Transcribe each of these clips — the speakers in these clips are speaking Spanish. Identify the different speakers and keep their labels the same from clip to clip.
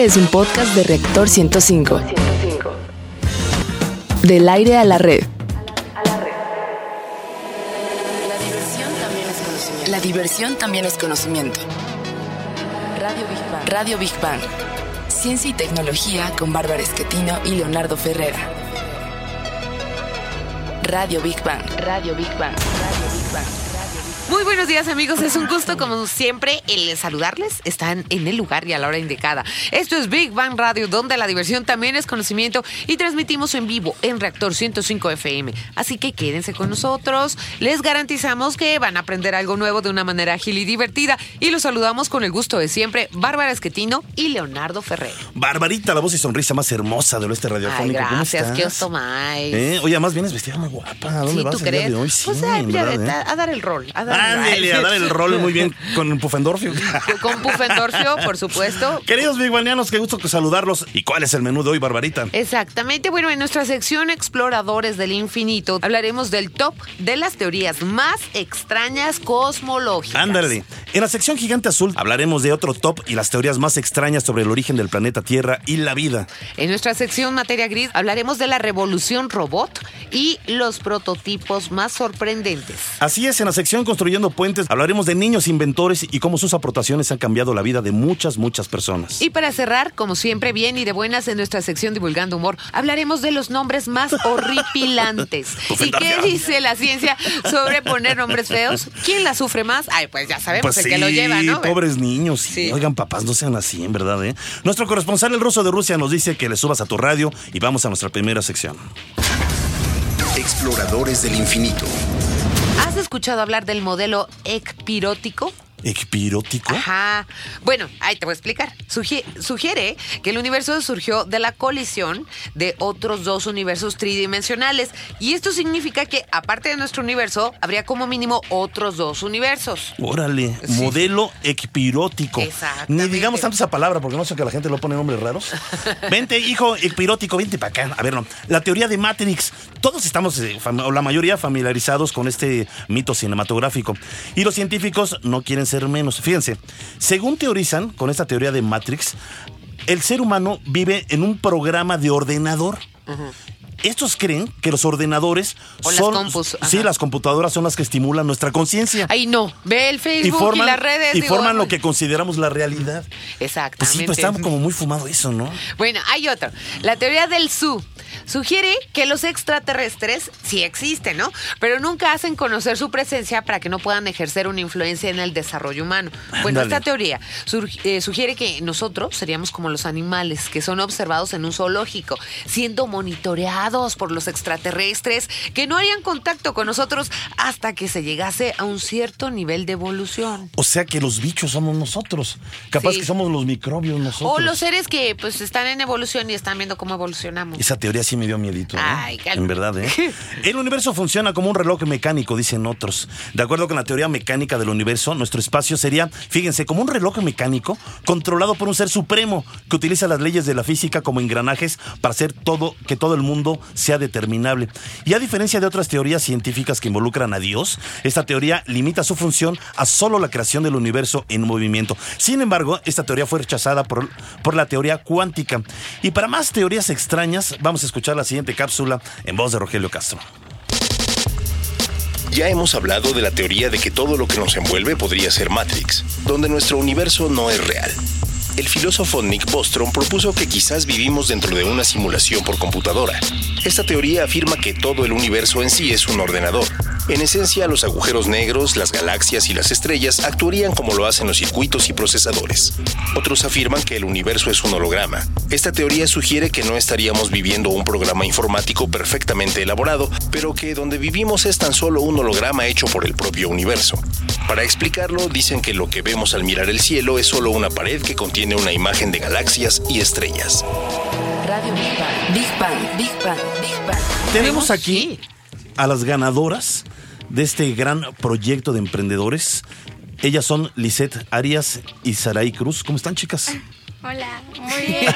Speaker 1: Este es un podcast de Reactor 105. Del aire a la red.
Speaker 2: La diversión también es conocimiento. Radio Big Bang. Radio Big Bang. Ciencia y tecnología con Bárbara Esquetino y Leonardo Ferrera. Radio Big Bang. Radio Big Bang.
Speaker 3: Muy buenos días amigos, es un gusto como siempre el saludarles. Están en el lugar y a la hora indicada. Esto es Big Bang Radio, donde la diversión también es conocimiento y transmitimos en vivo en Reactor 105 FM. Así que quédense con nosotros, les garantizamos que van a aprender algo nuevo de una manera ágil y divertida. Y los saludamos con el gusto de siempre, Bárbara Esquetino y Leonardo Ferrer.
Speaker 4: Barbarita, la voz y sonrisa más hermosa del oeste
Speaker 3: Ay,
Speaker 4: radiofónico. ¿Cómo
Speaker 3: gracias,
Speaker 4: estás?
Speaker 3: que os tomáis.
Speaker 4: ¿Eh? Oye, además vienes vestida muy guapa. ¿A dónde
Speaker 3: Sí,
Speaker 4: vas
Speaker 3: ¿tú
Speaker 4: el día
Speaker 3: crees?
Speaker 4: de hoy? Sí,
Speaker 3: pues ay,
Speaker 4: verdad, ¿eh?
Speaker 3: a, a dar el rol. A dar el
Speaker 4: Ándele, a dar el rol muy bien con Pufendorfio.
Speaker 3: Con Pufendorfio, por supuesto.
Speaker 4: Queridos biguanianos, qué gusto saludarlos. ¿Y cuál es el menú de hoy, Barbarita?
Speaker 3: Exactamente. Bueno, en nuestra sección Exploradores del Infinito hablaremos del top de las teorías más extrañas cosmológicas.
Speaker 4: Ándale. En la sección Gigante Azul hablaremos de otro top y las teorías más extrañas sobre el origen del planeta Tierra y la vida.
Speaker 3: En nuestra sección Materia Gris hablaremos de la revolución robot y los prototipos más sorprendentes.
Speaker 4: Así es, en la sección Construyendo Puentes hablaremos de niños inventores y cómo sus aportaciones han cambiado la vida de muchas, muchas personas.
Speaker 3: Y para cerrar, como siempre, bien y de buenas en nuestra sección Divulgando Humor, hablaremos de los nombres más horripilantes. ¿Y qué dice la ciencia sobre poner nombres feos? ¿Quién la sufre más? Ay, pues ya sabemos el que lo lleva, ¿no?
Speaker 4: pobres niños.
Speaker 3: Sí.
Speaker 4: Oigan, papás, no sean así, en verdad, ¿eh? Nuestro corresponsal, el ruso de Rusia, nos dice que le subas a tu radio y vamos a nuestra primera sección.
Speaker 5: Exploradores del infinito.
Speaker 3: ¿Has escuchado hablar del modelo ecpirótico?
Speaker 4: ¿Equipirótico?
Speaker 3: Ajá. Bueno, ahí te voy a explicar. Sugie- sugiere que el universo surgió de la colisión de otros dos universos tridimensionales. Y esto significa que, aparte de nuestro universo, habría como mínimo otros dos universos.
Speaker 4: Órale,
Speaker 3: Sí.
Speaker 4: modelo equipirótico.
Speaker 3: Exactamente.
Speaker 4: Ni digamos tanto esa palabra porque no sé que la gente lo pone nombres raros. vente, hijo equipirótico, vente para acá. A ver, no. La teoría de Matrix. Todos estamos, eh, o la mayoría, familiarizados con este mito cinematográfico. Y los científicos no quieren ser menos. Fíjense, según teorizan con esta teoría de Matrix, el ser humano vive en un programa de ordenador. Estos creen que los ordenadores
Speaker 3: O las
Speaker 4: son.
Speaker 3: compus,
Speaker 4: sí, las computadoras son las que estimulan nuestra conciencia
Speaker 3: Ay, no. Ve el Facebook y,
Speaker 4: forman,
Speaker 3: las redes.
Speaker 4: y
Speaker 3: digo,
Speaker 4: forman lo que consideramos la realidad.
Speaker 3: Exactamente.
Speaker 4: Pues sí, pues está como muy fumado eso, ¿no?
Speaker 3: Bueno, hay otro. La teoría del SU sugiere que los extraterrestres sí existen, ¿no? Pero nunca hacen conocer su presencia para que no puedan ejercer una influencia en el desarrollo humano. Bueno, esta teoría eh, sugiere que nosotros seríamos como los animales que son observados en un zoológico, siendo monitoreados por los extraterrestres que no harían contacto con nosotros hasta que se llegase a un cierto nivel de evolución.
Speaker 4: O sea que los bichos somos nosotros. Capaz
Speaker 3: Sí.
Speaker 4: que somos los microbios nosotros.
Speaker 3: O los seres que pues están en evolución y están viendo cómo evolucionamos.
Speaker 4: Esa teoría sí me dio miedito. ¿eh?
Speaker 3: Ay, calma.
Speaker 4: En verdad, ¿eh? El universo funciona como un reloj mecánico, dicen otros. De acuerdo con la teoría mecánica del universo, nuestro espacio sería, fíjense, como un reloj mecánico controlado por un ser supremo que utiliza las leyes de la física como engranajes para hacer todo, que todo el mundo sea determinable. Y a diferencia de otras teorías científicas que involucran a Dios, esta teoría limita su función a solo la creación del universo en movimiento. Sin embargo, esta teoría fue rechazada por, por la teoría cuántica. Y para más teorías extrañas, vamos a escuchar la siguiente cápsula en voz de Rogelio Castro.
Speaker 5: Ya hemos hablado de la teoría de que todo lo que nos envuelve podría ser Matrix, donde nuestro universo no es real. El filósofo Nick Bostrom propuso que quizás vivimos dentro de una simulación por computadora. Esta teoría afirma que todo el universo en sí es un ordenador. En esencia, los agujeros negros, las galaxias y las estrellas actuarían como lo hacen los circuitos y procesadores. Otros afirman que el universo es un holograma. Esta teoría sugiere que no estaríamos viviendo un programa informático perfectamente elaborado, pero que donde vivimos es tan solo un holograma hecho por el propio universo. Para explicarlo, dicen que lo que vemos al mirar el cielo es solo una pared que contiene una imagen de galaxias y estrellas.
Speaker 2: Radio Big Bang. Big Bang. Big Bang. Big Bang.
Speaker 4: Tenemos aquí a las ganadoras de este gran proyecto de emprendedores. Ellas son Lisette Arias y Saraí Cruz. ¿Cómo están, chicas?
Speaker 6: Hola, muy bien.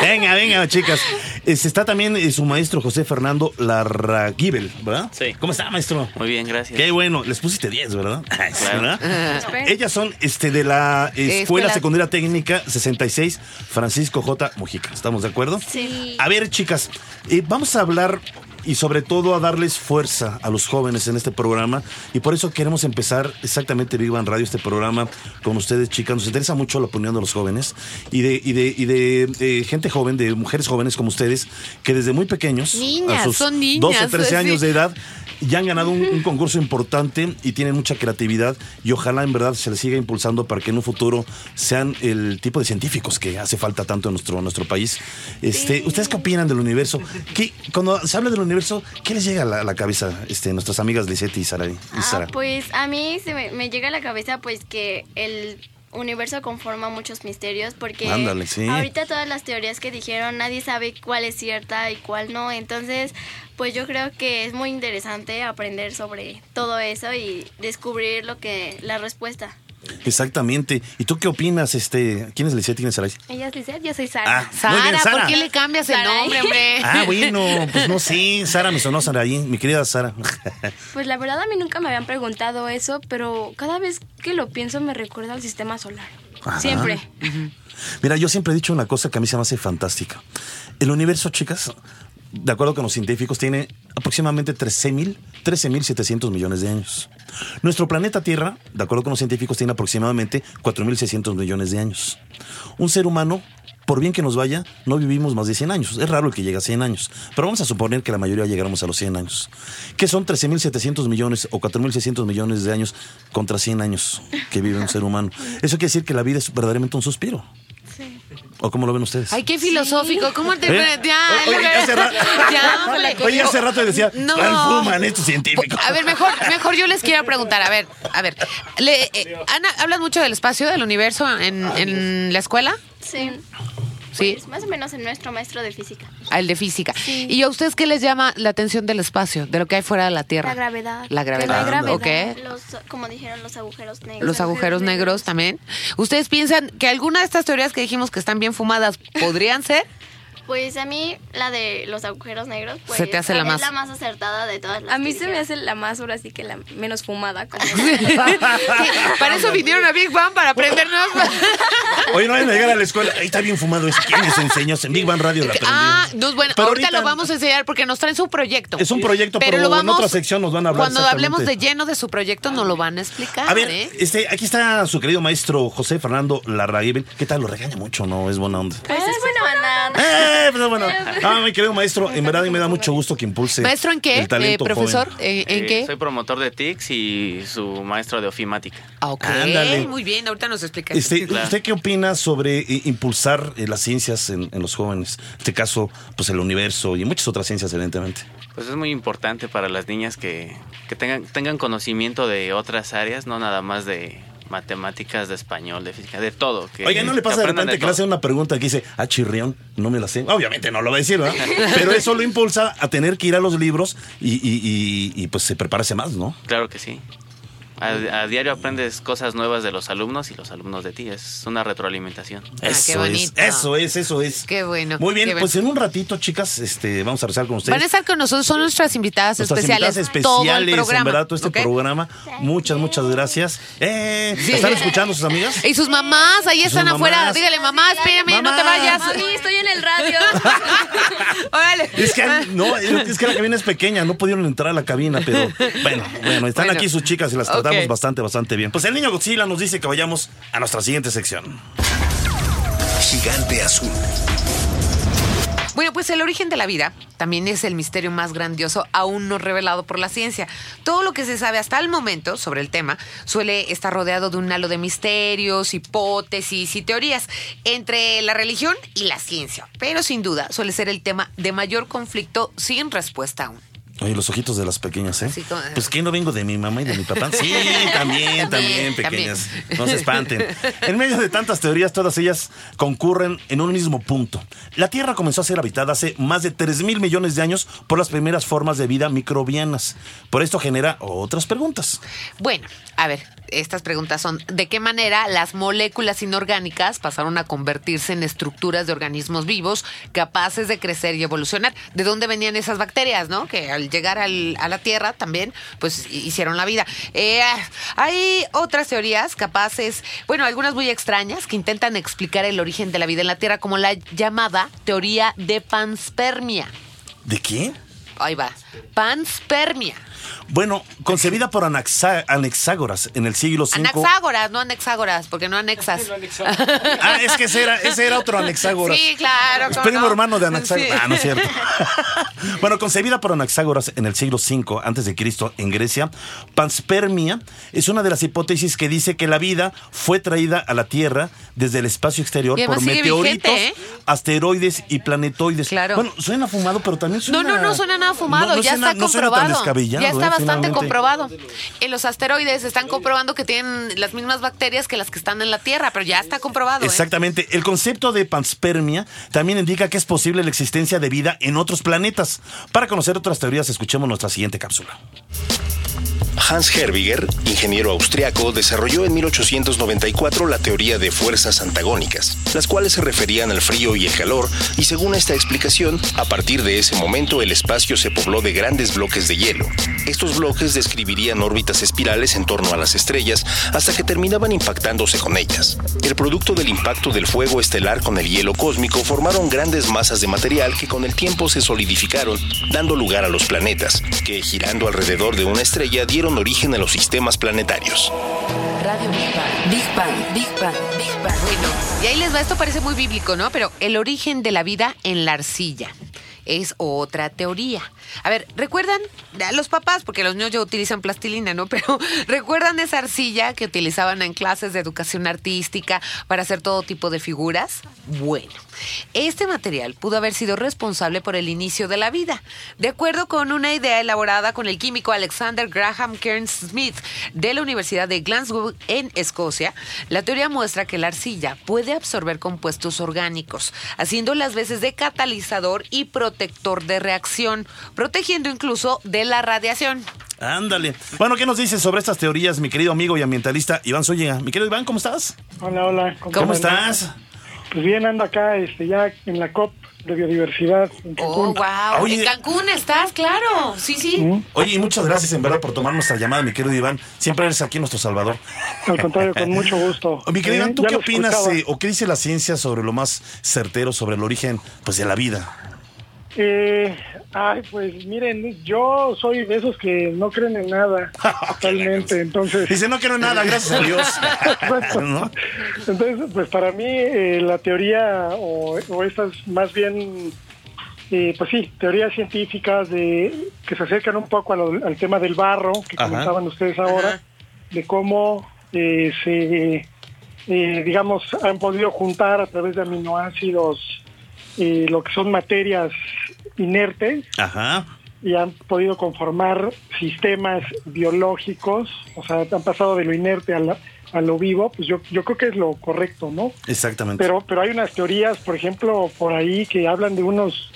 Speaker 4: venga, venga, chicas. Este, está también eh, su maestro José Fernando Larraguibel, ¿verdad?
Speaker 7: Sí.
Speaker 4: ¿Cómo está, maestro?
Speaker 7: Muy bien, gracias.
Speaker 4: Qué bueno. Les pusiste 10, ¿verdad?
Speaker 7: Claro.
Speaker 4: ¿verdad? Ellas son este, de la Escuela
Speaker 3: Escuela-
Speaker 4: Secundaria Técnica 66 Francisco J. Mujica. ¿Estamos de acuerdo?
Speaker 6: Sí.
Speaker 4: A ver, chicas, eh, vamos a hablar y sobre todo a darles fuerza a los jóvenes en este programa y por eso queremos empezar exactamente Big Bang Radio, este programa con ustedes, chicas. Nos interesa mucho la opinión de los jóvenes y de, y de, y de, de gente joven, de mujeres jóvenes como ustedes, que desde muy pequeños,
Speaker 3: Niñas,
Speaker 4: a sus
Speaker 3: son niñas,
Speaker 4: 12, 13
Speaker 3: sí.
Speaker 4: años de edad, ya han ganado un, un concurso importante y tienen mucha creatividad y ojalá en verdad se les siga impulsando para que en un futuro sean el tipo de científicos que hace falta tanto en nuestro, nuestro país. Este, ¿Ustedes qué opinan del universo? ¿Qué, cuando se habla del universo, ¿qué les llega a la, a la cabeza este, nuestras amigas Lisette y Sara? y
Speaker 6: Ah,
Speaker 4: Sara?
Speaker 6: pues a mí se me, me llega a la cabeza pues que el universo conforma muchos misterios porque
Speaker 4: Ándale, sí.
Speaker 6: ahorita todas las teorías que dijeron nadie sabe cuál es cierta y cuál no, entonces pues yo creo que es muy interesante aprender sobre todo eso y descubrir lo que la respuesta.
Speaker 4: Exactamente. ¿Y tú qué opinas? Este, ¿Quién es Lisette? ¿Quién es Sara?
Speaker 6: Ella es Lizeth, yo soy Sara.
Speaker 4: Ah, muy
Speaker 3: Sara,
Speaker 4: bien, Sara.
Speaker 3: ¿por qué le cambias el
Speaker 6: Saray.
Speaker 3: nombre, hombre?
Speaker 4: Ah, bueno, pues no sé. Sara me sonó Sara ahí, mi querida Sara.
Speaker 8: Pues la verdad a mí nunca me habían preguntado eso, pero cada vez que lo pienso me recuerda al sistema solar.
Speaker 4: Ajá.
Speaker 8: Siempre.
Speaker 4: Mira, yo siempre he dicho una cosa que a mí se me hace fantástica. El universo, chicas, de acuerdo con los científicos, tiene aproximadamente 13.000, 13.700 millones de años. Nuestro planeta Tierra, de acuerdo con los científicos, tiene aproximadamente 4.600 millones de años. Un ser humano, por bien que nos vaya, no vivimos más de 100 años. Es raro el que llegue a 100 años, pero vamos a suponer que la mayoría llegaremos a los 100 años. ¿Qué son 13.700 millones o 4.600 millones de años contra 100 años que vive un ser humano? Eso quiere decir que la vida es verdaderamente un suspiro. ¿O cómo lo ven ustedes?
Speaker 3: Ay, qué filosófico. ¿Cómo te.?
Speaker 4: ¿Eh?
Speaker 3: Ya,
Speaker 4: Oye,
Speaker 3: ya,
Speaker 4: hace rato-
Speaker 3: ya.
Speaker 4: Oye, hace rato decía,
Speaker 3: No.
Speaker 4: ¿cuál fuman estos científicos?
Speaker 3: A ver, mejor, mejor yo les quiero preguntar, a ver, a ver, le, eh, Ana, ¿hablas mucho del espacio, del universo en, en la escuela?
Speaker 6: Sí.
Speaker 3: Sí,
Speaker 6: Pues, más o menos en nuestro maestro de física.
Speaker 3: al de física. ¿Y a ustedes qué les llama la atención del espacio, de lo que hay fuera de la Tierra?
Speaker 8: La gravedad.
Speaker 3: La
Speaker 8: no hay
Speaker 3: gravedad,
Speaker 8: gravedad.
Speaker 3: ok.
Speaker 6: Los, como dijeron, los agujeros negros.
Speaker 3: Los agujeros negros también. ¿Ustedes piensan que alguna de estas teorías que dijimos que están bien fumadas podrían ser?
Speaker 6: Pues a mí la de los agujeros negros pues,
Speaker 3: Se te hace la
Speaker 6: es
Speaker 3: más-
Speaker 6: la más acertada de todas las
Speaker 8: A mí se me hace la más, ahora sí que la menos fumada. Como
Speaker 3: Para eso vinieron a Big Bang, para aprendernos.
Speaker 4: Oye, no vayan a llegar a la escuela. Ahí está bien fumado ese. ¿Quién les enseñó? En Big Bang Radio la aprendió.
Speaker 3: Ah, no es bueno.
Speaker 4: Pero
Speaker 3: ahorita,
Speaker 4: ahorita-
Speaker 3: lo vamos a enseñar porque nos traen su proyecto.
Speaker 4: Es un proyecto, pero
Speaker 3: lo
Speaker 4: en otra sección nos van a hablar
Speaker 3: Cuando hablemos de lleno de su proyecto, nos lo van a explicar.
Speaker 4: A ver,
Speaker 3: ¿eh?
Speaker 4: este, aquí está su querido maestro José Fernando Larraguibel. ¿Qué tal? Lo regaña mucho, ¿no? Es buena onda.
Speaker 6: Pues es buena onda.
Speaker 4: ¡Eh! Pues bueno. Ah, mi querido maestro, en verdad me da mucho gusto que impulse.
Speaker 3: ¿Maestro en qué,
Speaker 4: el talento
Speaker 3: eh, profesor?
Speaker 4: joven.
Speaker 3: Eh, ¿En
Speaker 7: Eh,
Speaker 3: qué?
Speaker 7: Soy promotor de TICS y su maestro de ofimática.
Speaker 3: Ah, ok,
Speaker 4: Ándale.
Speaker 3: muy bien, ahorita nos explica.
Speaker 4: Este,
Speaker 7: Claro.
Speaker 4: ¿Usted qué opina sobre eh, impulsar eh, las ciencias en, en los jóvenes? En este caso, pues el universo y muchas otras ciencias, evidentemente.
Speaker 7: Pues es muy importante para las niñas que, que tengan, tengan conocimiento de otras áreas, no nada más de matemáticas, de español, de física, de todo. Que,
Speaker 4: Oiga, ¿no le pasa de repente que le hace una pregunta que dice, ah, chirrión, no me la sé? Obviamente no lo va a decir, ¿verdad? Pero eso lo impulsa a tener que ir a los libros y, y- y- y, pues se prepararse más, ¿no?
Speaker 7: Claro que sí. A, a diario aprendes cosas nuevas de los alumnos y los alumnos de ti. Es una retroalimentación.
Speaker 3: Ah, qué
Speaker 4: eso es, eso es, eso es.
Speaker 3: Qué bueno,
Speaker 4: Muy bien, pues
Speaker 3: bueno.
Speaker 4: en un ratito, chicas, este, vamos a rezar con ustedes.
Speaker 3: Van a estar con nosotros, son nuestras invitadas
Speaker 4: Nuestras
Speaker 3: especiales.
Speaker 4: invitadas
Speaker 3: todo el
Speaker 4: especiales,
Speaker 3: programa.
Speaker 4: en verdad, todo este programa. Muchas, muchas gracias. Eh,
Speaker 3: Sí.
Speaker 4: ¿Están escuchando sus amigas?
Speaker 3: Y sus mamás, ahí
Speaker 4: sus
Speaker 3: están afuera. Dígale, mamá, espérame, no te vayas.
Speaker 8: Mami, estoy en el radio.
Speaker 3: Órale.
Speaker 4: Es que, no, es que la cabina es pequeña, no pudieron entrar a la cabina, pero bueno, bueno, están
Speaker 3: Bueno.
Speaker 4: aquí sus chicas y las
Speaker 3: Ok.
Speaker 4: Tratamos bastante, bastante bien. Pues el niño Godzilla nos dice que vayamos a nuestra siguiente sección.
Speaker 5: Gigante azul.
Speaker 3: Bueno, pues el origen de la vida también es el misterio más grandioso aún no revelado por la ciencia. Todo lo que se sabe hasta el momento sobre el tema suele estar rodeado de un halo de misterios, hipótesis y teorías entre la religión y la ciencia. Pero sin duda suele ser el tema de mayor conflicto sin respuesta aún.
Speaker 4: Oye, los ojitos de las pequeñas, ¿eh?
Speaker 3: Sí,
Speaker 4: Pues que no vengo de mi mamá y de mi papá. Sí, también, también, pequeñas. No se espanten. En medio de tantas teorías, todas ellas concurren en un mismo punto. La Tierra comenzó a ser habitada hace más de 3 mil millones de años por las primeras formas de vida microbianas. Por esto genera otras preguntas.
Speaker 3: Bueno, a ver, estas preguntas son, ¿de qué manera las moléculas inorgánicas pasaron a convertirse en estructuras de organismos vivos capaces de crecer y evolucionar? ¿De dónde venían esas bacterias, no? Que al llegar al- a la Tierra también, pues hi- hicieron la vida. Eh, hay otras teorías capaces, bueno, algunas muy extrañas, que intentan explicar el origen de la vida en la Tierra, como la llamada teoría de panspermia.
Speaker 4: ¿De qué?
Speaker 3: Ahí va, panspermia.
Speaker 4: Bueno, concebida por Anaxa- Anexágoras en el siglo V.
Speaker 3: Anaxágoras, no anexágoras, porque no anexas.
Speaker 4: Ah, es que ese era, ese era otro Anaxágoras.
Speaker 3: Sí, claro.
Speaker 4: Es primo
Speaker 3: no.
Speaker 4: hermano de Anaxágoras.
Speaker 3: Sí.
Speaker 4: Ah, no es cierto. bueno, concebida por Anaxágoras en el siglo V antes de Cristo en Grecia, panspermia es una de las hipótesis que dice que la vida fue traída a la Tierra desde el espacio exterior por meteoritos,
Speaker 3: vigente, ¿eh?
Speaker 4: asteroides y planetoides.
Speaker 3: Claro.
Speaker 4: Bueno, suena fumado, pero también suena
Speaker 3: No, no, no suena nada fumado,
Speaker 4: No, no
Speaker 3: ya
Speaker 4: suena-
Speaker 3: está
Speaker 4: no tan
Speaker 3: comprobado. ya está
Speaker 4: ¿eh?
Speaker 3: bastante
Speaker 4: Finalmente.
Speaker 3: comprobado. En los asteroides están comprobando que tienen las mismas bacterias que las que están en la Tierra, pero ya está comprobado. ¿eh?
Speaker 4: Exactamente. El concepto de panspermia también indica que es posible la existencia de vida en otros planetas. Para conocer otras teorías, escuchemos nuestra siguiente cápsula.
Speaker 5: Hans Herbiger, ingeniero austriaco, desarrolló en 1894 la teoría de fuerzas antagónicas, las cuales se referían al frío y el calor, y según esta explicación, a partir de ese momento el espacio se pobló de grandes bloques de hielo. Estos bloques describirían órbitas espirales en torno a las estrellas hasta que terminaban impactándose con ellas. El producto del impacto del fuego estelar con el hielo cósmico formaron grandes masas de material que con el tiempo se solidificaron, dando lugar a los planetas, que girando alrededor de una estrella dieron origen a los sistemas planetarios.
Speaker 2: Radio Big Bang. Big Bang, Big Bang, Big Bang.
Speaker 3: Bueno, y ahí les va, esto parece muy bíblico, ¿no? Pero el origen de la vida en la arcilla es otra teoría. A ver, ¿recuerdan? A Los papás, porque los niños ya utilizan plastilina, ¿no? Pero ¿recuerdan esa arcilla que utilizaban en clases de educación artística para hacer todo tipo de figuras? Bueno, este material pudo haber sido responsable por el inicio de la vida, de acuerdo con una idea elaborada con el químico Alexander Graham Kearns Smith de la Universidad de Glasgow en Escocia. La teoría muestra que la arcilla puede absorber compuestos orgánicos, haciendo las veces de catalizador y protector de reacción, protegiendo incluso de la radiación.
Speaker 4: Ándale. Bueno, ¿qué nos dices sobre estas teorías, mi querido amigo y ambientalista Iván Zúñiga? Mi querido Iván, ¿cómo estás?
Speaker 9: Hola, hola.
Speaker 4: ¿Cómo, estás?
Speaker 9: Pues bien, ando acá este, ya en la COP de biodiversidad en
Speaker 3: Oh,
Speaker 9: Cancún.
Speaker 3: wow.
Speaker 4: Oye.
Speaker 3: En Cancún estás, claro. Sí, sí.
Speaker 9: ¿Mm?
Speaker 4: Oye, y muchas gracias en verdad por tomar nuestra llamada, mi querido Iván. Siempre eres aquí nuestro Salvador.
Speaker 9: Al contrario, con mucho gusto.
Speaker 4: Mi querido Iván, ¿tú qué opinas eh, o qué dice la ciencia sobre lo más certero, sobre el origen pues, de la vida?
Speaker 9: Eh, ay, pues miren, yo soy de esos que no creen en nada totalmente, entonces...
Speaker 4: Dice, no quiero nada, gracias a Dios.
Speaker 9: Entonces, pues para mí eh, la teoría o, o estas más bien, eh, pues sí, teorías científicas de que se acercan un poco lo- al tema del barro que
Speaker 4: Ajá.
Speaker 9: comentaban ustedes ahora,
Speaker 3: Ajá.
Speaker 9: de cómo eh, se, eh, digamos, han podido juntar a través de aminoácidos eh, lo que son materias inertes
Speaker 4: Ajá.
Speaker 9: y han podido conformar sistemas biológicos, o sea, han pasado de lo inerte a, la- a lo vivo, pues yo, yo creo que es lo correcto, ¿no?
Speaker 4: Exactamente.
Speaker 9: Pero, pero hay unas teorías, por ejemplo, por ahí que hablan de unos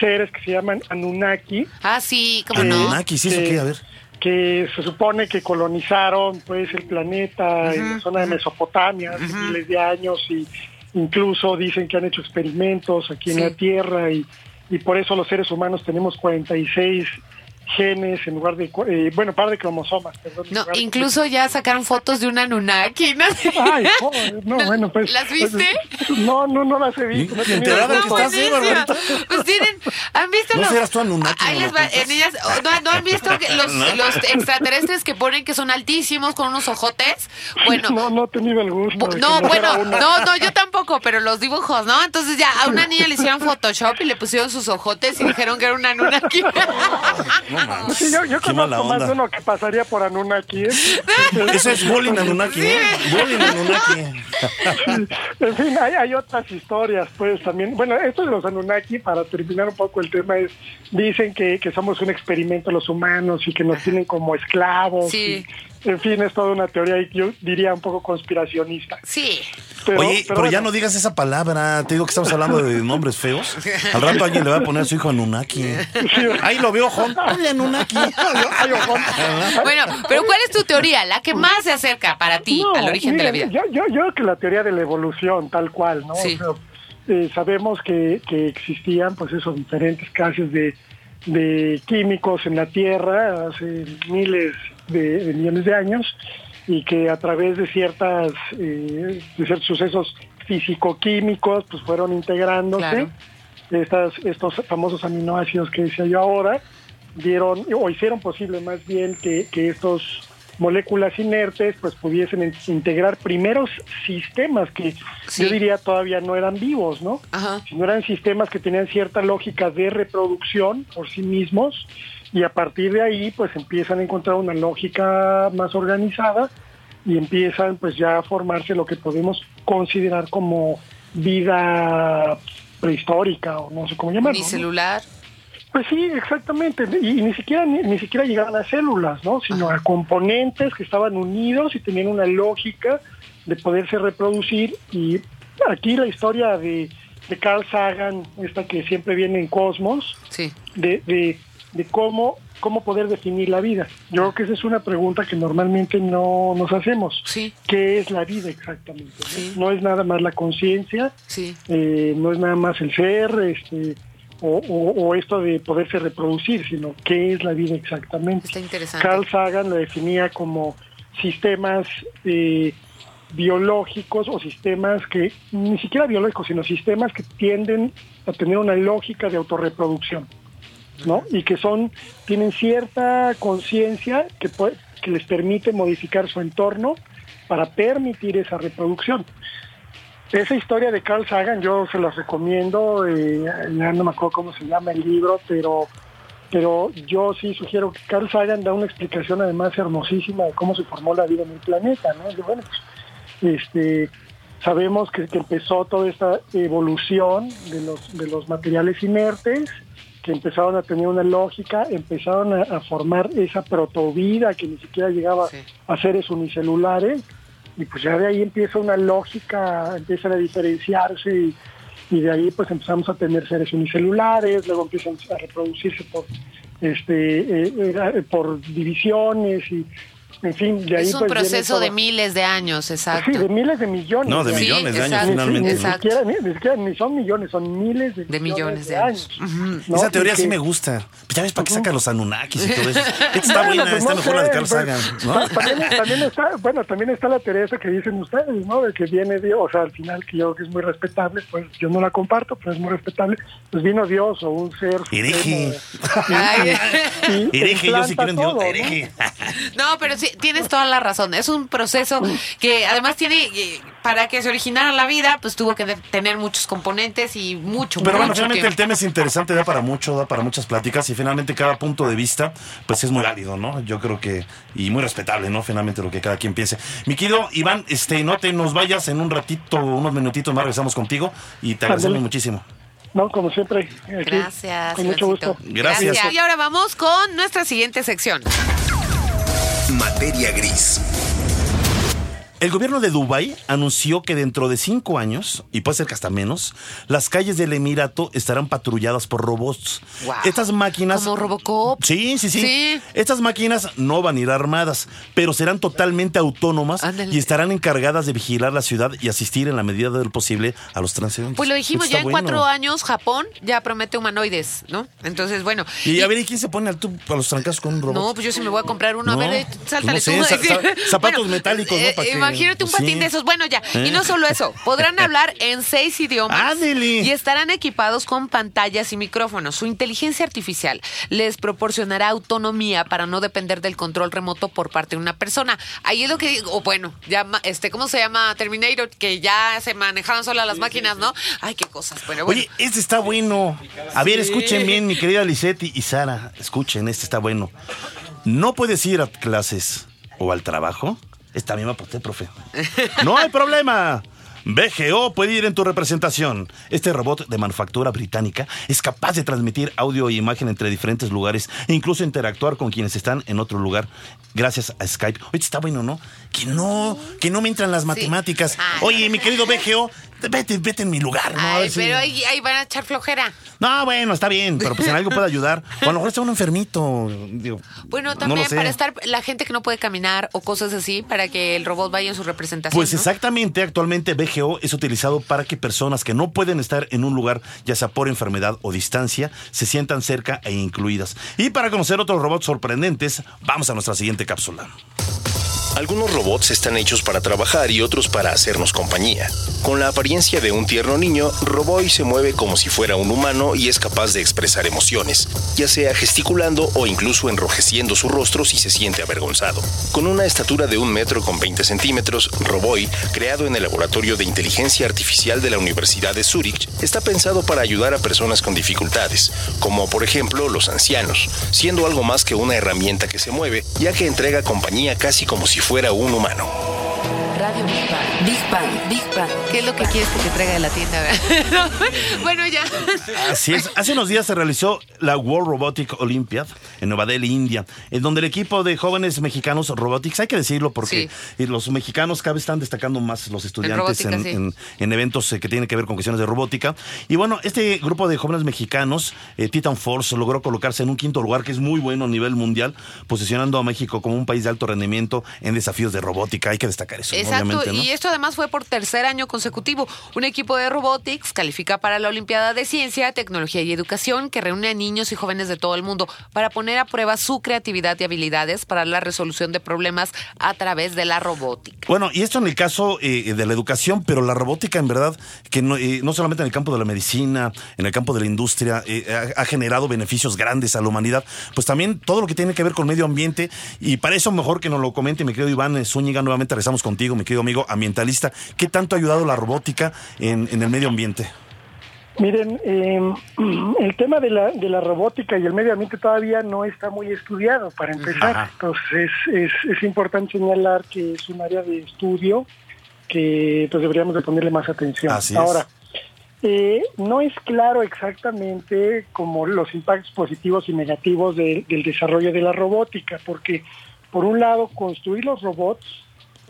Speaker 9: seres que se llaman Anunnaki,
Speaker 3: Ah, sí, cómo
Speaker 9: que-
Speaker 3: no.
Speaker 4: Anunnaki, sí, eso
Speaker 9: que-
Speaker 4: a ver.
Speaker 9: que se supone que colonizaron pues el planeta en la zona de Mesopotamia hace miles de años y incluso dicen que han hecho experimentos aquí
Speaker 3: Sí.
Speaker 9: en la Tierra y, y por eso los seres humanos tenemos 46 genes en lugar de, cu- eh, bueno, par de cromosomas, perdón. en
Speaker 3: No,
Speaker 9: de-
Speaker 3: incluso ya sacaron fotos de una Anunnaki. ¿no?
Speaker 9: Ay, no, bueno, pues.
Speaker 3: ¿Las viste?
Speaker 9: No, no, no las he visto. no
Speaker 4: enterada
Speaker 9: el
Speaker 4: que
Speaker 9: gusto.
Speaker 4: estás, ¿eh,
Speaker 3: buenísima.
Speaker 4: Barbarita?
Speaker 3: Pues tienen, ¿han visto
Speaker 4: ¿No
Speaker 3: los...
Speaker 4: serás tú Anunnaki,
Speaker 3: Ahí
Speaker 4: no
Speaker 3: les
Speaker 4: lo
Speaker 3: va,
Speaker 4: cuentas?
Speaker 3: eh, niñas, oh, ¿no, no han visto que los, los extraterrestres que ponen que son altísimos con unos ojotes? Bueno,
Speaker 9: No, no he tenido el gusto.
Speaker 3: No, bueno, no, no, yo tampoco, pero los dibujos, ¿no? Entonces ya a una niña le hicieron Photoshop y le pusieron sus ojotes y dijeron que era una Anunnaki.
Speaker 4: No
Speaker 9: Sí, yo, yo conozco más de uno que pasaría por Anunnaki. ¿eh?
Speaker 4: Eso es bullying Anunnaki, ¿eh? Bullying Anunnaki.
Speaker 9: en fin, hay, hay otras historias, pues también. Bueno, esto de los Anunnaki, para terminar un poco el tema, es dicen que, que somos un experimento los humanos y que nos tienen como esclavos.
Speaker 3: Sí.
Speaker 9: y, en fin, es toda una teoría, y yo diría un poco conspiracionista.
Speaker 3: Sí.
Speaker 9: Pero,
Speaker 4: Oye, pero, ya
Speaker 9: bueno.
Speaker 4: no digas esa palabra. Te digo que estamos hablando de nombres feos. Al rato alguien le va a poner a su hijo Anunnaki. Ahí lo veo, Jon. Ay, Anunnaki.
Speaker 9: Ay, ojo.
Speaker 3: Bueno, pero ¿cuál es tu teoría? La que más se acerca para ti
Speaker 9: No,
Speaker 3: al origen de la vida.
Speaker 9: Yo, yo, yo creo que la teoría de la evolución, tal cual, ¿no?
Speaker 3: Sí.
Speaker 9: O sea, eh, sabemos que, que existían, pues, esos diferentes clases de, de químicos en la Tierra hace miles de, de millones de años y que a través de ciertas eh, de ciertos sucesos físico-químicos, pues, fueron integrándose.
Speaker 3: Claro.
Speaker 9: Estas, estos famosos aminoácidos que decía yo ahora, dieron o hicieron posible más bien que, que estos moléculas inertes pues pudiesen in- integrar primeros sistemas que
Speaker 3: Sí.
Speaker 9: yo diría todavía no eran vivos, ¿no?
Speaker 3: Ajá.
Speaker 9: Sino eran sistemas que tenían cierta lógica de reproducción por sí mismos y a partir de ahí pues empiezan a encontrar una lógica más organizada y empiezan pues ya a formarse lo que podemos considerar como vida prehistórica o no sé cómo llamarlo. ¿no?
Speaker 3: Unicelular.
Speaker 9: Pues sí, exactamente. Y, y ni siquiera ni, ni siquiera llegaban a células, ¿no? Sino a componentes que estaban unidos y tenían una lógica de poderse reproducir. Y aquí la historia de, de Carl Sagan, esta que siempre viene en Cosmos,
Speaker 3: Sí.
Speaker 9: de, de, de cómo, cómo poder definir la vida. Yo creo que esa es una pregunta que normalmente no nos hacemos.
Speaker 3: Sí.
Speaker 9: ¿Qué es la vida exactamente? no?
Speaker 3: Sí.
Speaker 9: No es nada más la conciencia,
Speaker 3: Sí.
Speaker 9: eh, no es nada más el ser, este, o, o- o esto de poderse reproducir, sino qué es la vida exactamente.
Speaker 3: Está interesante.
Speaker 9: Carl Sagan lo definía como sistemas eh, biológicos o sistemas que, ni siquiera biológicos, sino sistemas que tienden a tener una lógica de autorreproducción, Y que son, tienen cierta conciencia que, les permite modificar su entorno para permitir esa reproducción. Esa historia de Carl Sagan yo se las recomiendo, eh, no me acuerdo cómo se llama el libro, pero pero yo sí sugiero que Carl Sagan da una explicación además hermosísima de cómo se formó la vida en el planeta, pues, este, sabemos que, que empezó toda esta evolución de los, de los materiales inertes, que empezaron a tener una lógica, empezaron a, a formar esa protovida que ni siquiera llegaba
Speaker 3: Sí.
Speaker 9: a seres unicelulares, y pues ya de ahí empieza una lógica, empiezan a diferenciarse y, y de ahí pues empezamos a tener seres unicelulares, luego empiezan a reproducirse por este eh, eh, por divisiones y en fin, de ahí
Speaker 3: Es un
Speaker 9: pues,
Speaker 3: proceso de miles de años, exacto.
Speaker 9: Sí, de miles de millones.
Speaker 4: No, de
Speaker 3: Sí,
Speaker 4: millones de años, finalmente.
Speaker 9: Ni, siquiera, ni, ni siquiera ni son millones, son miles de,
Speaker 3: De millones de años.
Speaker 4: Esa teoría
Speaker 9: Y que-
Speaker 4: sí me gusta. Pues ya ves para qué saca los Anunnakis y todo eso. Esta está
Speaker 9: Bueno,
Speaker 4: buena,
Speaker 9: pues
Speaker 4: está
Speaker 9: no
Speaker 4: mejor la de
Speaker 9: sé,
Speaker 4: Carl
Speaker 9: pues,
Speaker 4: Sagan,
Speaker 9: También, también está, bueno, también está la teoría esa que dicen ustedes, ¿no? De que viene Dios, o sea, al final que yo creo que es muy respetable, pues yo no la comparto, pero es muy respetable. Pues vino Dios o un ser.
Speaker 4: Hereje. Hereje, yo sí creo en Dios. Hereje.
Speaker 3: No, pero sí, tienes toda la razón. Es un proceso que además tiene, eh, para que se originara la vida, pues tuvo que tener muchos componentes y mucho,
Speaker 4: Pero bueno, finalmente el tema es interesante, da para mucho, da para muchas pláticas y finalmente cada punto de vista, pues es muy válido, ¿no? Yo creo que, y muy respetable, ¿no? Finalmente lo que cada quien piense. Mi querido Iván, este, no te nos vayas en un ratito, unos minutitos más, regresamos contigo y te agradecemos muchísimo.
Speaker 9: No, como siempre. aquí,
Speaker 3: Gracias.
Speaker 9: Con mucho gusto.
Speaker 4: Gracias.
Speaker 3: Y ahora vamos con nuestra siguiente sección.
Speaker 5: Materia gris.
Speaker 4: El gobierno de Dubái anunció que dentro de cinco años, y puede ser que hasta menos, las calles del Emirato estarán patrulladas por robots.
Speaker 3: Wow.
Speaker 4: Estas máquinas...
Speaker 3: Como Robocop.
Speaker 4: Sí, sí, sí,
Speaker 3: Sí.
Speaker 4: Estas máquinas no van a ir armadas, pero serán totalmente autónomas
Speaker 3: Ándale.
Speaker 4: y estarán encargadas de vigilar la ciudad y asistir en la medida del posible a los transeúntes.
Speaker 3: Pues lo dijimos, ya en
Speaker 4: bueno.
Speaker 3: cuatro años Japón ya promete humanoides, ¿no? Entonces, bueno.
Speaker 4: Y a ver, ¿y quién se pone al tú a los trancazos con un robot?
Speaker 3: No, pues yo sí me voy a comprar uno.
Speaker 4: No,
Speaker 3: a ver, eh, sáltale
Speaker 4: pues no sé,
Speaker 3: tú.
Speaker 4: za- za- zapatos metálicos, ¿no?
Speaker 3: eh,
Speaker 4: Pa' que-
Speaker 3: imagínate un patín
Speaker 4: sí.
Speaker 3: de esos. Bueno, ya. Y
Speaker 4: ¿Eh?
Speaker 3: no solo eso. Podrán hablar en seis idiomas.
Speaker 4: Ándele.
Speaker 3: Y estarán equipados con pantallas y micrófonos. Su inteligencia artificial les proporcionará autonomía para no depender del control remoto por parte de una persona. Ahí es lo que digo. O bueno, llama, este, ¿cómo se llama? Terminator, que ya se manejaban solas las máquinas, ¿no? Ay, qué cosas. Bueno, bueno.
Speaker 4: Oye, este está bueno. A ver, escuchen bien, mi querida Lisette y Sara. Escuchen, este está bueno. No puedes ir a clases o al trabajo. Esta misma aposté, profe. No hay problema. BGO puede ir en tu representación. Este robot de manufactura británica es capaz de transmitir audio e imagen entre diferentes lugares e incluso interactuar con quienes están en otro lugar gracias a Skype. Oye, está bueno, ¿no? Que no, que no me entran las matemáticas.
Speaker 3: Ay.
Speaker 4: Oye, mi querido BGO, vete, vete en mi lugar, ¿no?
Speaker 3: Ay,
Speaker 4: si-
Speaker 3: pero ahí, ahí van a echar flojera.
Speaker 4: No, bueno, está bien, pero pues en algo puede ayudar. O a lo mejor está uno enfermito. Digo,
Speaker 3: Bueno,
Speaker 4: no
Speaker 3: también para estar la gente que no puede caminar o cosas así, para que el robot vaya en su representación.
Speaker 4: Pues
Speaker 3: ¿no?
Speaker 4: exactamente, actualmente BGO es utilizado para que personas que no pueden estar en un lugar, ya sea por enfermedad o distancia, se sientan cerca e incluidas. Y para conocer otros robots sorprendentes, vamos a nuestra siguiente cápsula.
Speaker 5: Algunos robots están hechos para trabajar y otros para hacernos compañía. Con la apariencia de un tierno niño, Roboy se mueve como si fuera un humano y es capaz de expresar emociones, ya sea gesticulando o incluso enrojeciendo su rostro si se siente avergonzado. Con una estatura de un metro con 20 centímetros, Roboy, creado en el Laboratorio de Inteligencia Artificial de la Universidad de Zurich, está pensado para ayudar a personas con dificultades, como por ejemplo los ancianos, siendo algo más que una herramienta que se mueve, ya que entrega compañía casi como si fuera un humano.
Speaker 2: Radio Big Bang. Big Bang. Big Bang.
Speaker 3: ¿Qué es lo que quieres que te traiga de la tienda? bueno, ya.
Speaker 4: Así es. Hace unos días se realizó la World Robotic Olympiad en Nueva Delhi, India, en donde el equipo de jóvenes mexicanos robotics, hay que decirlo porque los mexicanos cada vez están destacando más los estudiantes
Speaker 3: robótica,
Speaker 4: en,
Speaker 3: sí.
Speaker 4: en- en eventos eh, que tienen que ver con cuestiones de robótica. Y bueno, este grupo de jóvenes mexicanos, eh, Titan Force, logró colocarse en un quinto lugar que es muy bueno a nivel mundial, posicionando a México como un país de alto rendimiento en desafíos de robótica. Hay que destacar eso,
Speaker 3: Exacto, y esto además fue por tercer año consecutivo. Un equipo de robotics califica para la Olimpiada de Ciencia, Tecnología y Educación que reúne a niños y jóvenes de todo el mundo para poner a prueba su creatividad y habilidades para la resolución de problemas a través de la robótica.
Speaker 4: Bueno, y esto en el caso eh, de la educación, pero la robótica en verdad, que no, eh, no solamente en el campo de la medicina, en el campo de la industria, eh, ha, ha generado beneficios grandes a la humanidad, pues también todo lo que tiene que ver con medio ambiente, y para eso mejor que nos lo comente mi querido Iván Zúñiga, nuevamente regresamos contigo, mi querido amigo ambientalista, ¿qué tanto ha ayudado la robótica en, en el medio ambiente?
Speaker 9: Miren, eh, el tema de la, de la robótica y el medio ambiente todavía no está muy estudiado, para empezar.
Speaker 4: Ajá.
Speaker 9: Entonces, es, es, es importante señalar que es un área de estudio que pues deberíamos de ponerle más atención.
Speaker 4: Así es.
Speaker 9: Ahora, eh, no es claro exactamente como los impactos positivos y negativos de- del desarrollo de la robótica, porque por un lado, construir los robots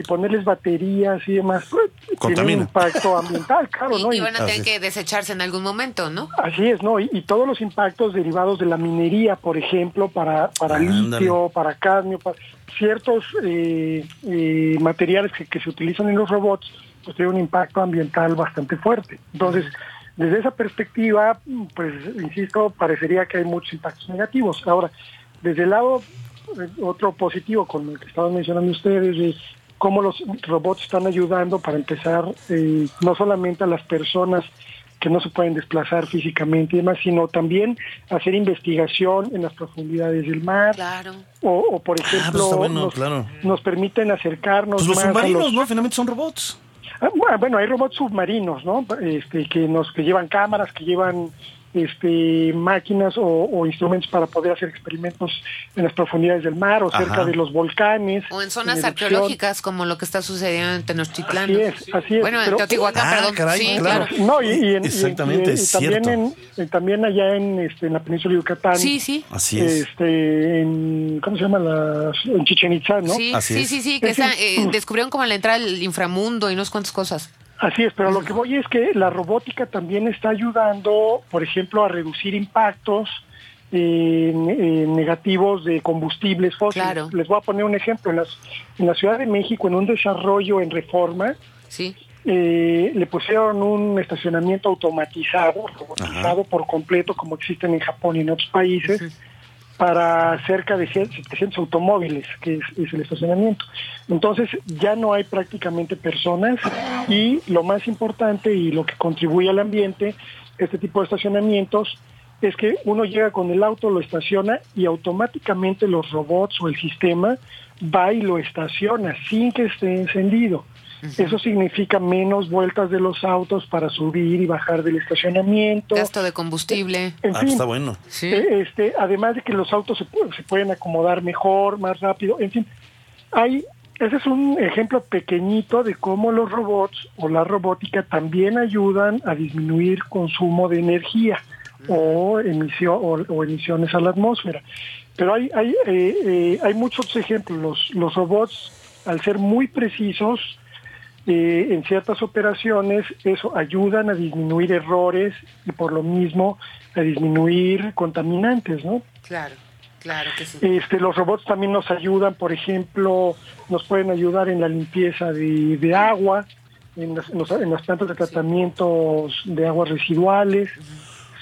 Speaker 9: y ponerles baterías y demás pues, tiene un impacto ambiental, claro,
Speaker 3: Y,
Speaker 9: ¿no?
Speaker 3: y
Speaker 9: Y-
Speaker 3: van a tener
Speaker 4: es.
Speaker 3: que desecharse en algún momento, ¿no?
Speaker 9: Así es, ¿no? Y, y todos los impactos derivados de la minería, por ejemplo, para, para litio, para cadmio, para ciertos eh, eh, materiales que, que se utilizan en los robots, pues tiene un impacto ambiental bastante fuerte. Entonces, desde esa perspectiva, pues, insisto, parecería que hay muchos impactos negativos. Ahora, desde el lado, eh, otro positivo, con el que estaban mencionando ustedes, de cómo los robots están ayudando para empezar, eh, no solamente a las personas que no se pueden desplazar físicamente y demás, sino también hacer investigación en las profundidades del mar,
Speaker 3: Claro.
Speaker 9: o, o, por ejemplo,
Speaker 4: pues bueno,
Speaker 9: nos,
Speaker 4: claro.
Speaker 9: nos permiten acercarnos
Speaker 4: Pues los
Speaker 9: más a
Speaker 4: submarinos,
Speaker 9: los-
Speaker 4: ¿no? Finalmente son robots.
Speaker 9: Ah, bueno, Bueno, hay robots submarinos, ¿no? Este, que nos que llevan cámaras, que llevan este máquinas o, o instrumentos para poder hacer experimentos en las profundidades del mar o cerca
Speaker 4: Ajá.
Speaker 9: de los volcanes.
Speaker 3: O en zonas arqueológicas, como lo que está sucediendo en Tenochtitlán.
Speaker 9: Así es, así es,
Speaker 3: Bueno, en Teotihuacán,
Speaker 4: Ah,
Speaker 3: perdón.
Speaker 4: caray,
Speaker 3: sí,
Speaker 4: claro.
Speaker 3: claro.
Speaker 9: No, y, y en- y-
Speaker 4: Exactamente,
Speaker 9: y- y
Speaker 4: es
Speaker 9: también,
Speaker 4: cierto.
Speaker 9: en, en- también allá en, este, en la península de Yucatán.
Speaker 3: Sí, sí.
Speaker 4: Así es.
Speaker 9: Este, en, ¿Cómo se llama? La, en Chichen Itza, ¿no?
Speaker 3: Sí,
Speaker 4: Así
Speaker 3: sí,
Speaker 4: es.
Speaker 3: sí, sí, que está, eh, descubrieron como la entrada al inframundo y no sé cuántas cosas.
Speaker 9: Así es, pero lo que voy es que la robótica también está ayudando, por ejemplo, a reducir impactos eh, eh, negativos de combustibles fósiles.
Speaker 3: Claro.
Speaker 9: Les voy a poner un ejemplo. En, las, en la Ciudad de México, en un desarrollo en reforma,
Speaker 3: Sí.
Speaker 9: eh, le pusieron un estacionamiento automatizado, robotizado por completo, como existen en Japón y en otros países, para cerca de 700 automóviles, que es, el estacionamiento. Entonces ya no hay prácticamente personas y lo más importante y lo que contribuye al ambiente, este tipo de estacionamientos, es que uno llega con el auto, lo estaciona y automáticamente los robots o el sistema va y lo estaciona sin que esté encendido. Eso significa menos vueltas de los autos para subir y bajar del estacionamiento.
Speaker 3: Gasto de combustible.
Speaker 9: En
Speaker 4: Ah,
Speaker 9: fin,
Speaker 4: está bueno.
Speaker 3: Sí.
Speaker 9: eh, este, además de que los autos se, se pueden acomodar mejor, más rápido, en fin, hay ese es un ejemplo pequeñito de cómo los robots o la robótica también ayudan a disminuir consumo de energía o, emisión, o, emisiones a la atmósfera. Pero hay, hay, eh, eh, hay muchos ejemplos. Los, los robots, al ser muy precisos, eh, en ciertas operaciones, eso ayudan a disminuir errores y por lo mismo a disminuir contaminantes, ¿no?
Speaker 3: Claro. Claro que sí.
Speaker 9: Este, los robots también nos ayudan, por ejemplo, nos pueden ayudar en la limpieza de, agua, en las, en, las plantas de tratamientos de aguas residuales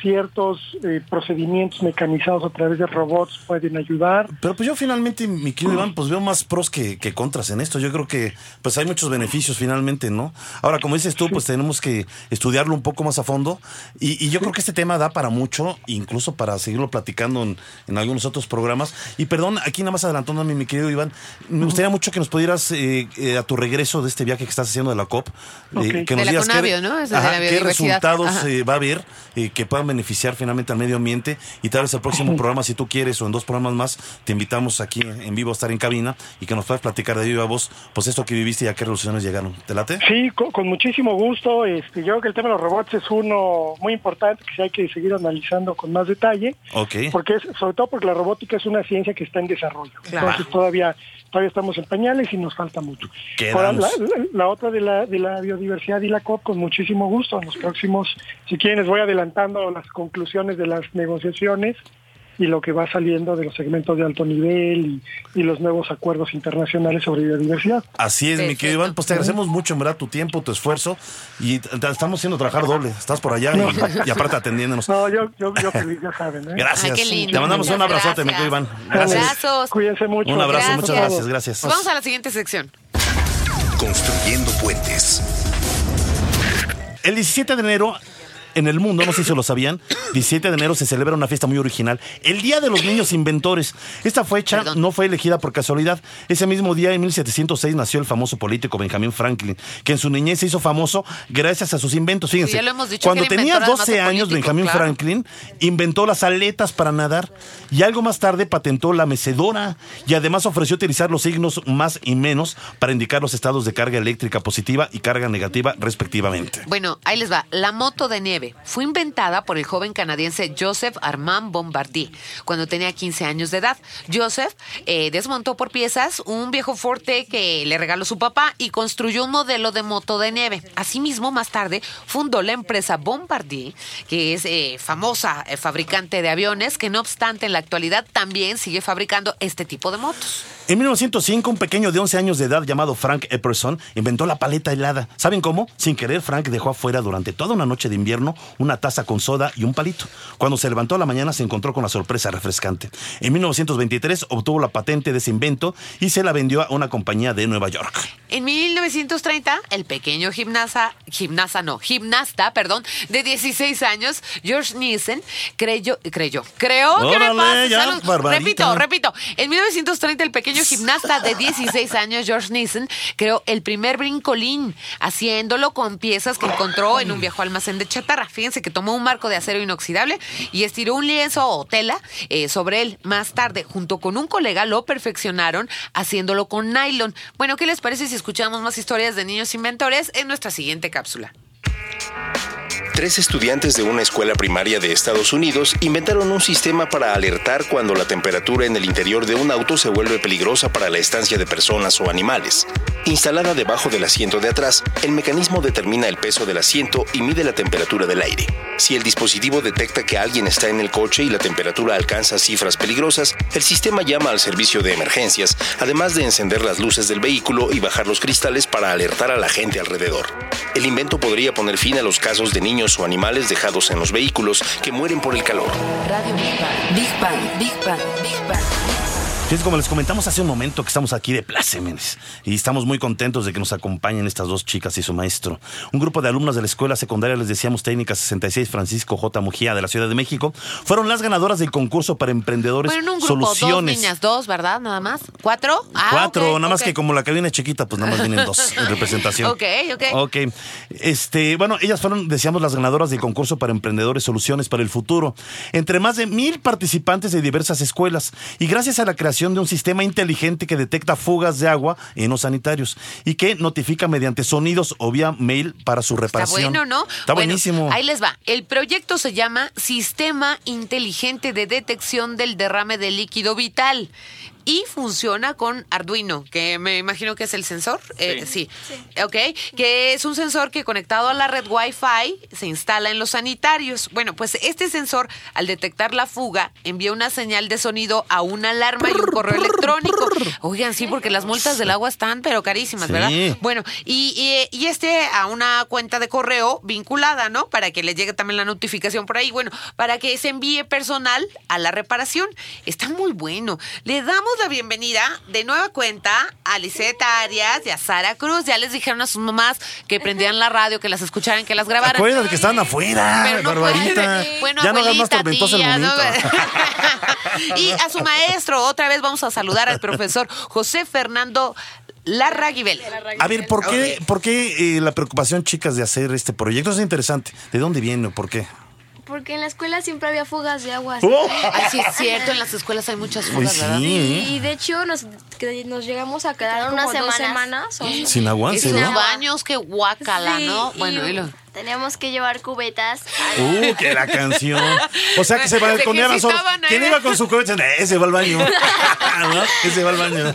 Speaker 9: ciertos eh, procedimientos mecanizados a través de robots pueden ayudar.
Speaker 4: Pero pues yo finalmente, mi querido Iván, pues veo más pros que, contras en esto. Yo creo que pues hay muchos beneficios finalmente, ¿no? Ahora, como dices tú, pues tenemos que estudiarlo un poco más a fondo y, yo creo que este tema da para mucho, incluso para seguirlo platicando en, algunos otros programas. Y perdón, aquí nada más adelantándome, mi querido Iván, me gustaría mucho que nos pudieras, eh, eh, a tu regreso de este viaje que estás haciendo de la COP,
Speaker 3: que nos digas qué,
Speaker 4: resultados va a haber, que puedan beneficiar finalmente al medio ambiente y tal vez el próximo programa, si tú quieres, o en dos programas más, te invitamos aquí en vivo a estar en cabina y que nos puedas platicar de viva voz, pues esto que viviste y a qué resoluciones llegaron. ¿Te late?
Speaker 9: Sí, con, muchísimo gusto. Este, yo creo que el tema de los robots es uno muy importante que hay que seguir analizando con más detalle.
Speaker 4: Ok.
Speaker 9: Porque es, sobre todo porque la robótica es una ciencia que está en desarrollo. Entonces todavía todavía estamos en pañales y nos falta mucho.
Speaker 4: Ahora,
Speaker 9: la, otra de la, de la biodiversidad y la COP, con muchísimo gusto. En los próximos, si quieren, les voy adelantando las conclusiones de las negociaciones y lo que va saliendo de los segmentos de alto nivel y, los nuevos acuerdos internacionales sobre biodiversidad.
Speaker 4: Así es, mi querido Iván, pues te agradecemos mucho en verdad tu tiempo, tu esfuerzo y estamos haciendo trabajar doble. Estás por allá y, aparte atendiéndonos.
Speaker 9: No, yo, yo, yo feliz, ya saben. ¿eh?
Speaker 4: Gracias. te mandamos un abrazote, mi querido Iván. Gracias.
Speaker 3: Abrazos.
Speaker 9: Cuídense mucho.
Speaker 4: Un abrazo, muchas gracias, gracias.
Speaker 3: Vamos a la siguiente sección.
Speaker 5: Construyendo puentes.
Speaker 4: El 17 de enero en el mundo, no sé si lo sabían, 17 de enero se celebra una fiesta muy original, el Día de los Niños Inventores. Esta fecha no fue elegida por casualidad. Ese mismo día, en 1706, nació el famoso político Benjamin Franklin, que en su niñez se hizo famoso gracias a sus inventos. Fíjense, cuando tenía 12 años, Benjamin Franklin inventó las aletas para nadar y algo más tarde patentó la mecedora y además ofreció utilizar los signos más y menos para indicar los estados de carga eléctrica positiva y carga negativa respectivamente.
Speaker 3: Bueno, ahí les va. La moto de nieve fue inventada por el joven canadiense Joseph Armand Bombardier cuando tenía 15 años de edad. Joseph eh, desmontó por piezas un viejo Forte que le regaló su papá y construyó un modelo de moto de nieve. Asimismo, más tarde fundó la empresa Bombardier, que es eh, famosa eh, fabricante de aviones, que no obstante en la actualidad también sigue fabricando este tipo de motos.
Speaker 4: En 1905, un pequeño de 11 años de edad llamado Frank Epperson inventó la paleta helada. ¿Saben cómo? Sin querer, Frank dejó afuera durante toda una noche de invierno una taza con soda y un palito. Cuando se levantó a la mañana se encontró con la sorpresa refrescante. En 1923 obtuvo la patente de ese invento y se la vendió a una compañía de Nueva York.
Speaker 3: En 1930, el pequeño gimnasa, gimnasa no, gimnasta, perdón, de 16 años, George Nielsen, creyó, creyó, creó que me pasa, repito, repito. En 1930, el pequeño gimnasta de 16 años, George Nielsen, creó el primer brincolín, haciéndolo con piezas que encontró en un viejo almacén de chatarra. Fíjense que tomó un marco de acero inoxidable y estiró un lienzo o tela eh, sobre él. Más tarde, junto con un colega, lo perfeccionaron haciéndolo con nylon. Bueno, ¿qué les parece si escuchamos más historias de niños inventores en nuestra siguiente cápsula?
Speaker 5: Tres estudiantes de una escuela primaria de Estados Unidos inventaron un sistema para alertar cuando la temperatura en el interior de un auto se vuelve peligrosa para la estancia de personas o animales. Instalada debajo del asiento de atrás, el mecanismo determina el peso del asiento y mide la temperatura del aire. Si el dispositivo detecta que alguien está en el coche y la temperatura alcanza cifras peligrosas, el sistema llama al servicio de emergencias, además de encender las luces del vehículo y bajar los cristales para alertar a la gente alrededor. El invento podría poner fin a los casos de niños o animales dejados en los vehículos que mueren por el calor.
Speaker 2: Radio Big Bang, Big Bang, Big Bang, Big Bang.
Speaker 4: Fíjense, como les comentamos hace un momento que estamos aquí de plácemes y estamos muy contentos de que nos acompañen estas dos chicas y su maestro. Un grupo de alumnas de la escuela secundaria, les decíamos técnica 66, Francisco J. Mujía de la Ciudad de México, fueron las ganadoras del concurso para emprendedores
Speaker 3: bueno, un grupo,
Speaker 4: Soluciones.
Speaker 3: Dos niñas, dos, ¿verdad? Nada más. ¿Cuatro?
Speaker 4: Ah, Cuatro, nada más que como la cabina es chiquita, pues nada más vienen dos en representación.
Speaker 3: ok, ok.
Speaker 4: Ok. Este, bueno, ellas fueron, decíamos, las ganadoras del concurso para emprendedores Soluciones para el futuro. Entre más de mil participantes de diversas escuelas y gracias a la creación de un sistema inteligente que detecta fugas de agua en los sanitarios y que notifica mediante sonidos o vía mail para su
Speaker 3: Está
Speaker 4: reparación.
Speaker 3: bueno, ¿no?
Speaker 4: Está
Speaker 3: Bueno,
Speaker 4: buenísimo.
Speaker 3: Ahí les va. El proyecto se llama Sistema Inteligente de Detección del Derrame de Líquido Vital. Y funciona con Arduino, que me imagino que es el sensor. Eh, sí. Ok. Que es un sensor que conectado a la red Wi-Fi se instala en los sanitarios. Bueno, pues este sensor, al detectar la fuga, envía una señal de sonido a una alarma y un correo electrónico. Oigan, sí, porque las multas del agua están, pero carísimas,
Speaker 4: Sí.
Speaker 3: ¿verdad? Bueno, y, y, y este a una cuenta de correo vinculada, ¿no? Para que le llegue también la notificación por ahí. Bueno, para que se envíe personal a la reparación. Está muy bueno. Le damos la bienvenida de nueva cuenta a Liseta Arias y a Sara Cruz. Ya les dijeron a sus mamás que prendieran la radio, que las escucharan, que las grabaran.
Speaker 4: Acuérdate que estaban afuera,
Speaker 3: Pero no
Speaker 4: Barbarita.
Speaker 3: Bueno,
Speaker 4: ya no hagas más el
Speaker 3: tía, ¿no?
Speaker 4: momento.
Speaker 3: y a su maestro, otra vez vamos a saludar al profesor José Fernando Larraguibel.
Speaker 4: A ver, ¿por qué, ¿por qué eh, la preocupación, chicas, de hacer este proyecto? Es interesante. ¿De dónde viene o por qué?
Speaker 8: Porque en la escuela siempre había fugas de agua.
Speaker 4: ¡Oh!
Speaker 3: Así es cierto, en las escuelas hay muchas
Speaker 4: Pues
Speaker 3: fugas,
Speaker 4: sí,
Speaker 3: ¿verdad?
Speaker 4: ¿eh?
Speaker 8: Y de hecho nos, que nos llegamos a quedar como
Speaker 6: unas
Speaker 8: dos
Speaker 6: semanas.
Speaker 8: o-
Speaker 4: Sin agua, ¿sí,
Speaker 3: sin
Speaker 4: no?
Speaker 3: baños, que guacala,
Speaker 8: Sí,
Speaker 3: ¿no?
Speaker 8: y-
Speaker 3: Bueno, y lo-
Speaker 6: Teníamos que llevar cubetas.
Speaker 4: Uh, que la canción. O sea que se balconeaban solos.
Speaker 3: ahí.
Speaker 4: ¿Quién iba con su coche? Ese va al baño. ¿No? Ese va al baño.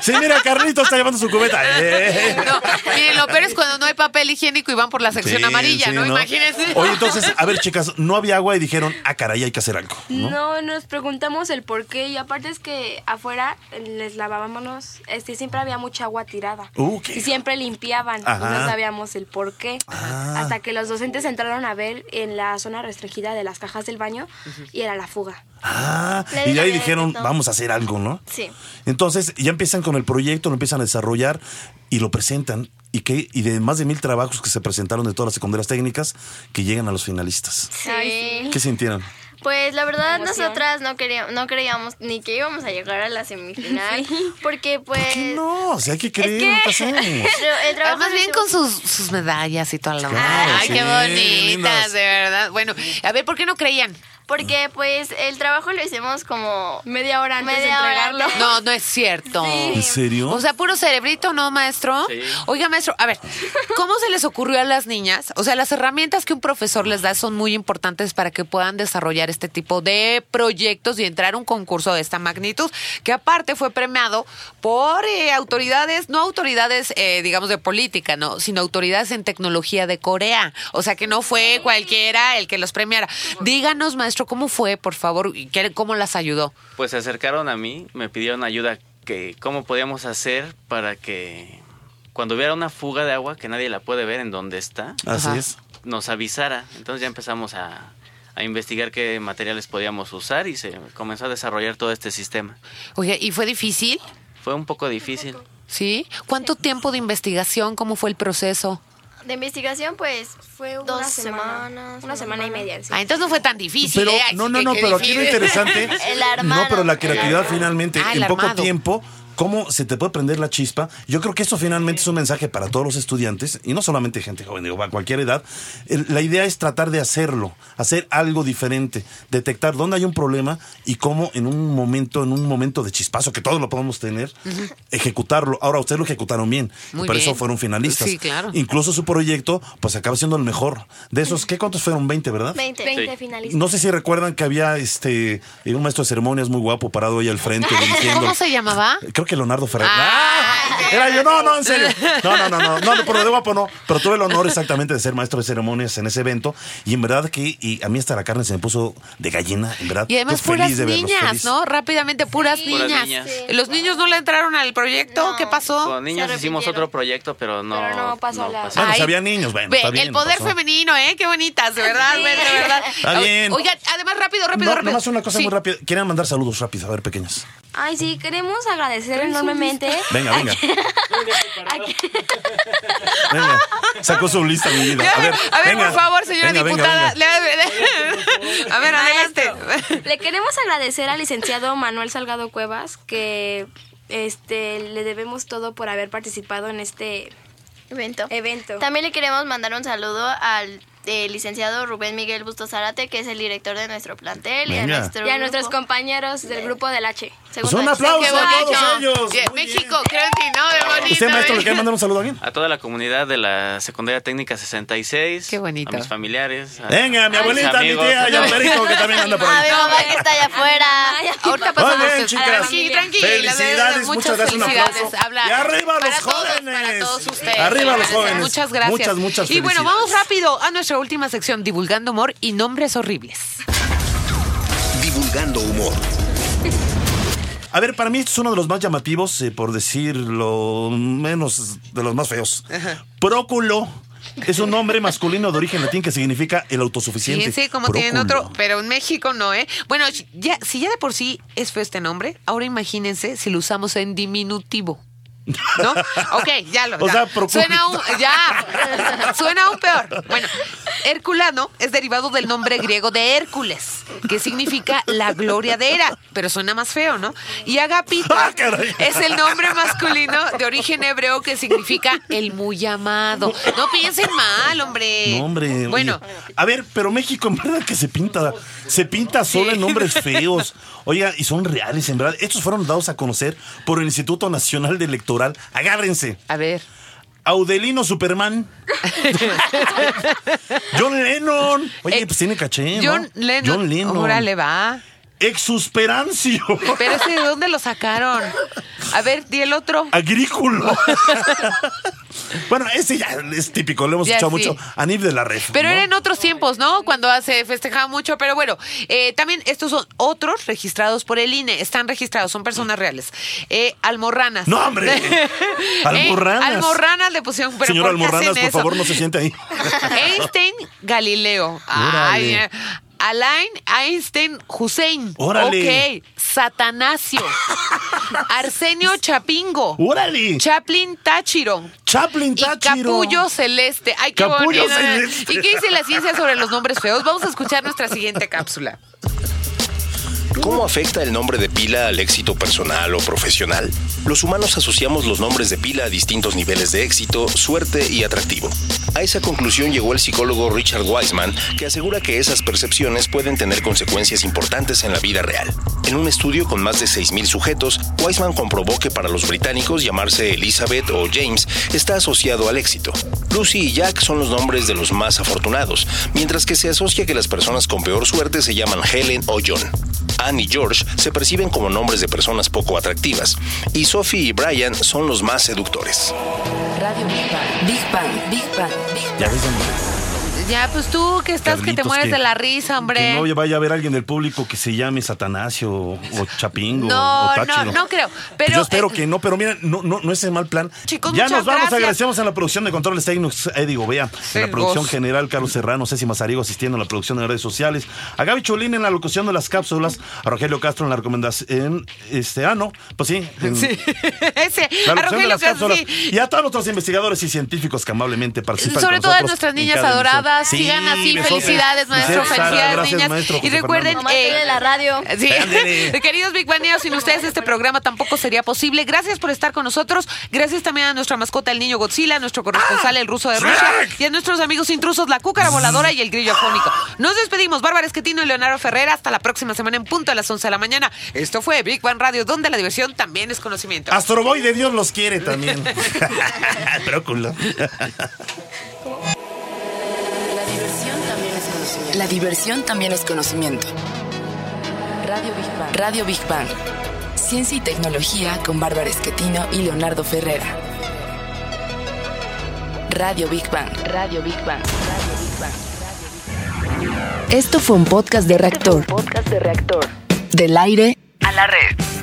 Speaker 4: sí, mira, Carlito está llevando su cubeta. Eh.
Speaker 3: No, miren, lo peor es cuando no hay papel higiénico y van por la sección
Speaker 4: Sí,
Speaker 3: amarilla,
Speaker 4: sí,
Speaker 3: ¿no? Imagínense.
Speaker 4: Oye, entonces, a ver, chicas, no había agua y dijeron, ah, caray, hay que hacer algo. ¿no?
Speaker 8: No, nos preguntamos el por qué y aparte es que afuera les lavábamos, este, siempre había mucha agua tirada
Speaker 4: Uh, ¿qué?
Speaker 8: y siempre limpiaban y
Speaker 4: Ajá.
Speaker 8: no sabíamos el por qué
Speaker 4: Ah.
Speaker 8: hasta que los docentes entraron a ver en la zona restringida de las cajas del baño y era la fuga.
Speaker 4: Ah,
Speaker 6: Le
Speaker 4: y de ahí
Speaker 6: dije,
Speaker 4: dijeron, vamos a hacer algo, ¿no?
Speaker 6: Sí.
Speaker 4: Entonces, ya empiezan con el proyecto, lo empiezan a desarrollar y lo presentan. Y, que, y de más de mil trabajos que se presentaron de todas las secundarias técnicas que llegan a los finalistas.
Speaker 6: Sí.
Speaker 4: ¿Qué sintieron?
Speaker 6: Pues la verdad
Speaker 8: Emoción.
Speaker 6: nosotras no queríamos, no creíamos ni que íbamos a llegar a la semifinal porque pues
Speaker 4: ¿Por qué no? O sea, hay que creer,
Speaker 6: que-
Speaker 4: no
Speaker 6: el, trabajo
Speaker 3: Además, bien con sus, sus medallas y toda la
Speaker 4: Claro,
Speaker 3: Ay,
Speaker 4: sí,
Speaker 3: qué bonitas,
Speaker 4: lindas.
Speaker 3: de verdad. Bueno, a ver, ¿por qué no creían?
Speaker 6: Porque pues el trabajo lo hicimos como
Speaker 8: Media hora antes
Speaker 6: Media
Speaker 8: de
Speaker 6: hora
Speaker 8: entregarlo.
Speaker 6: antes.
Speaker 3: No, no es cierto.
Speaker 4: ¿En serio?
Speaker 3: O sea, puro cerebrito, ¿no, maestro?
Speaker 7: Sí.
Speaker 3: Oiga, maestro, a ver, ¿cómo se les ocurrió a las niñas? O sea, las herramientas que un profesor les da son muy importantes para que puedan desarrollar este tipo de proyectos y entrar a un concurso de esta magnitud, que aparte fue premiado por eh, autoridades, no autoridades, eh, digamos, de política, no, sino autoridades en tecnología de Corea. O sea, que no fue cualquiera el que los premiara. Díganos, maestro, ¿cómo fue, por favor? y qué- ¿Cómo las ayudó?
Speaker 7: Pues se acercaron a mí, me pidieron ayuda que cómo podíamos hacer para que cuando hubiera una fuga de agua que nadie la puede ver en donde está,
Speaker 4: Así
Speaker 3: Ajá.
Speaker 4: es.
Speaker 7: nos avisara. Entonces ya empezamos a, a investigar qué materiales podíamos usar y se comenzó a desarrollar todo este sistema.
Speaker 3: Oye, ¿y fue difícil?
Speaker 7: Fue un poco difícil.
Speaker 3: ¿Sí? ¿Cuánto tiempo de investigación? ¿Cómo fue el proceso?
Speaker 6: De investigación pues
Speaker 8: Fue
Speaker 6: dos
Speaker 8: una semana,
Speaker 6: semanas,
Speaker 8: una semana y media. sí.
Speaker 3: Ah, entonces no fue tan difícil.
Speaker 4: Pero
Speaker 3: ¿eh?
Speaker 4: No, no,
Speaker 3: que-
Speaker 4: no,
Speaker 3: que
Speaker 4: pero aquí lo interesante.
Speaker 6: El armado,
Speaker 4: no, pero la creatividad finalmente,
Speaker 3: Ah,
Speaker 4: en poco tiempo, cómo se te puede prender la chispa. Yo creo que eso finalmente es un mensaje para todos los estudiantes, y no solamente gente joven, digo, a cualquier edad. La idea es tratar de hacerlo, hacer algo diferente, detectar dónde hay un problema y cómo en un momento, en un momento de chispazo, que todos lo podemos tener, ejecutarlo. Ahora, ustedes lo ejecutaron bien, y
Speaker 3: Muy
Speaker 4: por eso fueron finalistas.
Speaker 3: Sí, claro.
Speaker 4: Incluso su proyecto, pues acaba siendo el mejor. De esos, ¿qué cuántos fueron? 20, ¿verdad?
Speaker 6: 20.
Speaker 8: 20
Speaker 7: Sí.
Speaker 8: finalistas.
Speaker 4: No sé si recuerdan que había este un maestro de ceremonias muy guapo parado ahí al frente dirigiendo.
Speaker 3: ¿Cómo se llamaba?
Speaker 4: Creo que Leonardo Ferrer. ¡Ah! Era yo, no, no, en serio. No, no, no, no, no, pero de guapo no. Pero tuve el honor exactamente de ser maestro de ceremonias en ese evento. Y en verdad que y a mí hasta la carne se me puso de gallina, en verdad.
Speaker 3: Y además
Speaker 4: Yo feliz
Speaker 3: puras
Speaker 4: de verlos,
Speaker 3: niñas,
Speaker 4: feliz.
Speaker 3: ¿no? Rápidamente, puras
Speaker 7: Puras
Speaker 3: niñas.
Speaker 7: niñas.
Speaker 6: Sí.
Speaker 3: ¿Los niños no le entraron al proyecto?
Speaker 6: No.
Speaker 3: ¿Qué pasó?
Speaker 7: Con niños hicimos otro proyecto, pero no,
Speaker 8: Pero no pasó la-
Speaker 4: Bueno,
Speaker 3: Ay,
Speaker 4: si había niños, bueno,
Speaker 3: Ve,
Speaker 4: está bien,
Speaker 3: el
Speaker 4: no
Speaker 3: poder
Speaker 4: pasó.
Speaker 3: femenino, ¿eh? Qué bonitas, de verdad,
Speaker 6: Sí.
Speaker 3: de verdad.
Speaker 4: Está bien.
Speaker 3: Oigan, además, rápido, rápido,
Speaker 4: No,
Speaker 3: rápido.
Speaker 4: nomás una cosa
Speaker 3: Sí.
Speaker 4: muy rápida. Quieren mandar saludos rápido, a ver, pequeñas.
Speaker 8: Ay, sí, queremos agradecer enormemente.
Speaker 4: Venga, venga. Venga, sacó su lista, mi vida. A ver,
Speaker 3: A ver,
Speaker 4: venga.
Speaker 3: por favor, señora
Speaker 4: Venga, venga,
Speaker 3: diputada.
Speaker 4: venga.
Speaker 3: le- A ver, adelante.
Speaker 8: Le queremos agradecer al licenciado Manuel Salgado Cuevas que este le debemos todo por haber participado en este
Speaker 6: evento.
Speaker 8: evento.
Speaker 6: También le queremos mandar un saludo al el licenciado Rubén Miguel Bustos Zárate, que es el director de nuestro plantel, y a, nuestro
Speaker 8: Y a nuestros compañeros del grupo del H.
Speaker 4: Pues
Speaker 8: segundo
Speaker 4: un aplauso
Speaker 3: ¡Qué
Speaker 4: a
Speaker 3: bonito!
Speaker 4: todos ellos.
Speaker 3: Yeah, México, creo ti, ¿no? De bonito.
Speaker 4: bien. ¿Usted, maestro, le
Speaker 3: ¿eh?
Speaker 4: quiere mandar un saludo a alguien?
Speaker 7: A toda la comunidad de la secundaria técnica 66.
Speaker 3: Qué bonito.
Speaker 7: A mis familiares. a-
Speaker 4: Venga, mi
Speaker 7: a
Speaker 4: abuelita, mi tía, y perico que también anda por
Speaker 6: A
Speaker 4: ahí.
Speaker 6: mi mamá que está allá afuera.
Speaker 3: Ahorita pasamos.
Speaker 4: Muy bien, chicas.
Speaker 3: Tranqui, tranquila.
Speaker 4: Felicidades, muchas gracias, un
Speaker 3: felicidades.
Speaker 4: aplauso.
Speaker 3: Habla
Speaker 4: Y arriba los jóvenes.
Speaker 3: para todos ustedes.
Speaker 4: Arriba los jóvenes.
Speaker 3: Muchas gracias.
Speaker 4: Muchas, muchas
Speaker 3: Y bueno,
Speaker 4: felicidades.
Speaker 3: vamos rápido a nuestra última sección, divulgando humor y nombres horribles.
Speaker 5: Divulgando humor.
Speaker 4: A ver, para mí esto es uno de los más llamativos, eh, por decirlo menos de los más feos. Próculo es un nombre masculino de origen latín que significa el autosuficiente.
Speaker 3: Fíjense cómo tienen
Speaker 4: Próculo.
Speaker 3: otro, pero en México no, ¿eh? Bueno, ya, si ya de por sí es feo este nombre, ahora imagínense si lo usamos en diminutivo. ¿No? Ok, ya lo.
Speaker 4: O
Speaker 3: ya.
Speaker 4: sea, procura-
Speaker 3: Suena aún, ya. Suena aún peor. Bueno, Herculano es derivado del nombre griego de Hércules, que significa la gloria de Hera, pero suena más feo, ¿no? Y Agapito
Speaker 4: Ah,
Speaker 3: es el nombre masculino de origen hebreo que significa el muy amado. No piensen mal, hombre.
Speaker 4: No, hombre.
Speaker 3: Bueno,
Speaker 4: oye, a ver, pero México en verdad que se pinta, se pinta solo en nombres feos. Oiga, y son reales, en verdad. Estos fueron dados a conocer por el Instituto Nacional de Electoral. Agárrense.
Speaker 3: a ver.
Speaker 4: Audelino Superman. John Lennon. Oye,
Speaker 3: Eh,
Speaker 4: pues tiene caché, ¿no?
Speaker 3: John Lennon.
Speaker 4: John Lennon.
Speaker 3: Órale, va.
Speaker 4: Exusperancio.
Speaker 3: Pero ese de dónde lo sacaron. A ver, di el otro.
Speaker 4: Agrícola. bueno, ese ya es típico, lo hemos
Speaker 3: Ya,
Speaker 4: escuchado
Speaker 3: sí.
Speaker 4: mucho. Anib de la Red.
Speaker 3: Pero
Speaker 4: ¿no?
Speaker 3: era en otros tiempos, ¿no? Cuando se festejaba mucho. Pero bueno, eh, también estos son otros registrados por el INE. Están registrados, son personas reales. Eh, almorranas.
Speaker 4: ¡No, hombre!
Speaker 3: Eh,
Speaker 4: Almorranas.
Speaker 3: almorranas le pusieron. Pero
Speaker 4: Señor
Speaker 3: ¿por
Speaker 4: Almorranas, por favor, no se siente ahí.
Speaker 3: Einstein Galileo. Ay, eh, Alain Einstein Hussein.
Speaker 4: Órale.
Speaker 3: Ok. Satanasio. Arsenio Chapingo.
Speaker 4: ¡Órale!
Speaker 3: Chaplin Táchiro.
Speaker 4: Chaplin
Speaker 3: Y
Speaker 4: Táchiro.
Speaker 3: Capullo Celeste. Ay, qué
Speaker 4: Capullo
Speaker 3: bonito.
Speaker 4: Celeste.
Speaker 3: ¿Y qué dice la ciencia sobre los nombres feos? Vamos a escuchar nuestra siguiente cápsula.
Speaker 5: ¿Cómo afecta el nombre de pila al éxito personal o profesional? Los humanos asociamos los nombres de pila a distintos niveles de éxito, suerte y atractivo. A esa conclusión llegó el psicólogo Richard Wiseman, que asegura que esas percepciones pueden tener consecuencias importantes en la vida real. En un estudio con más de 6.000 sujetos, Wiseman comprobó que para los británicos llamarse Elizabeth o James está asociado al éxito. Lucy y Jack son los nombres de los más afortunados, mientras que se asocia que las personas con peor suerte se llaman Helen o John. Anne y George se perciben como nombres de personas poco atractivas, y Sophie y Brian son los más seductores.
Speaker 2: Radio Big Bang. Big Bang, Big Bang, Big Bang.
Speaker 4: Ya
Speaker 3: pues tú que estás que te mueres
Speaker 4: que-
Speaker 3: de la risa, hombre.
Speaker 4: Que no vaya a haber alguien del público que se llame Satanasio o Chapingo
Speaker 3: No,
Speaker 4: o Táchiro.
Speaker 3: no, no creo. Pero,
Speaker 4: Yo espero
Speaker 3: eh,
Speaker 4: que no, pero mira, no, no, no es el mal plan.
Speaker 3: Chicos,
Speaker 4: ya nos vamos,
Speaker 3: gracias.
Speaker 4: agradecemos en la producción de controles técnicos, Eddie Gobea, en la producción general, Carlos Serrano, Ceci Mazarigo asistiendo a la producción de redes sociales, a Gaby Cholín en la locución de las cápsulas, a Rogelio Castro en la recomendación, este, ah, no, pues sí, en
Speaker 3: Sí. Ese.
Speaker 4: la
Speaker 3: a
Speaker 4: locución de
Speaker 3: Rogelio
Speaker 4: las
Speaker 3: Castro,
Speaker 4: cápsulas,
Speaker 3: sí.
Speaker 4: y a todos nuestros investigadores y científicos que amablemente participan
Speaker 3: Sobre
Speaker 4: con
Speaker 3: todo a nuestras niñas
Speaker 4: cada Sí,
Speaker 3: sigan así,
Speaker 4: besotes.
Speaker 3: felicidades, maestro,
Speaker 4: Sara,
Speaker 3: felicidades,
Speaker 4: gracias,
Speaker 3: niñas.
Speaker 4: maestro,
Speaker 3: y recuerden, eh,
Speaker 6: la radio.
Speaker 3: Sí. Queridos Big Baneros, sin ustedes este programa tampoco sería posible. Gracias por estar con nosotros. Gracias también a nuestra mascota, el niño Godzilla, a nuestro corresponsal, el ruso de Rusia, y a nuestros amigos intrusos, la cúcara voladora y el grillo afónico. Nos despedimos, Bárbara Esquetino y Leonardo Ferrera. Hasta la próxima semana en punto a las 11 de la mañana. Esto fue Big Bang Radio, donde la diversión también es conocimiento.
Speaker 4: Astroboy de Dios los quiere también. Brócula.
Speaker 2: La diversión también es conocimiento. Radio Big Bang. Radio Big Bang. Ciencia y tecnología con Bárbara Esquetino y Leonardo Ferrera. Radio Big Bang. Radio Big Bang. Radio Big Bang.
Speaker 1: Esto fue un podcast de reactor.
Speaker 2: Podcast de reactor.
Speaker 1: Del aire
Speaker 2: A la red.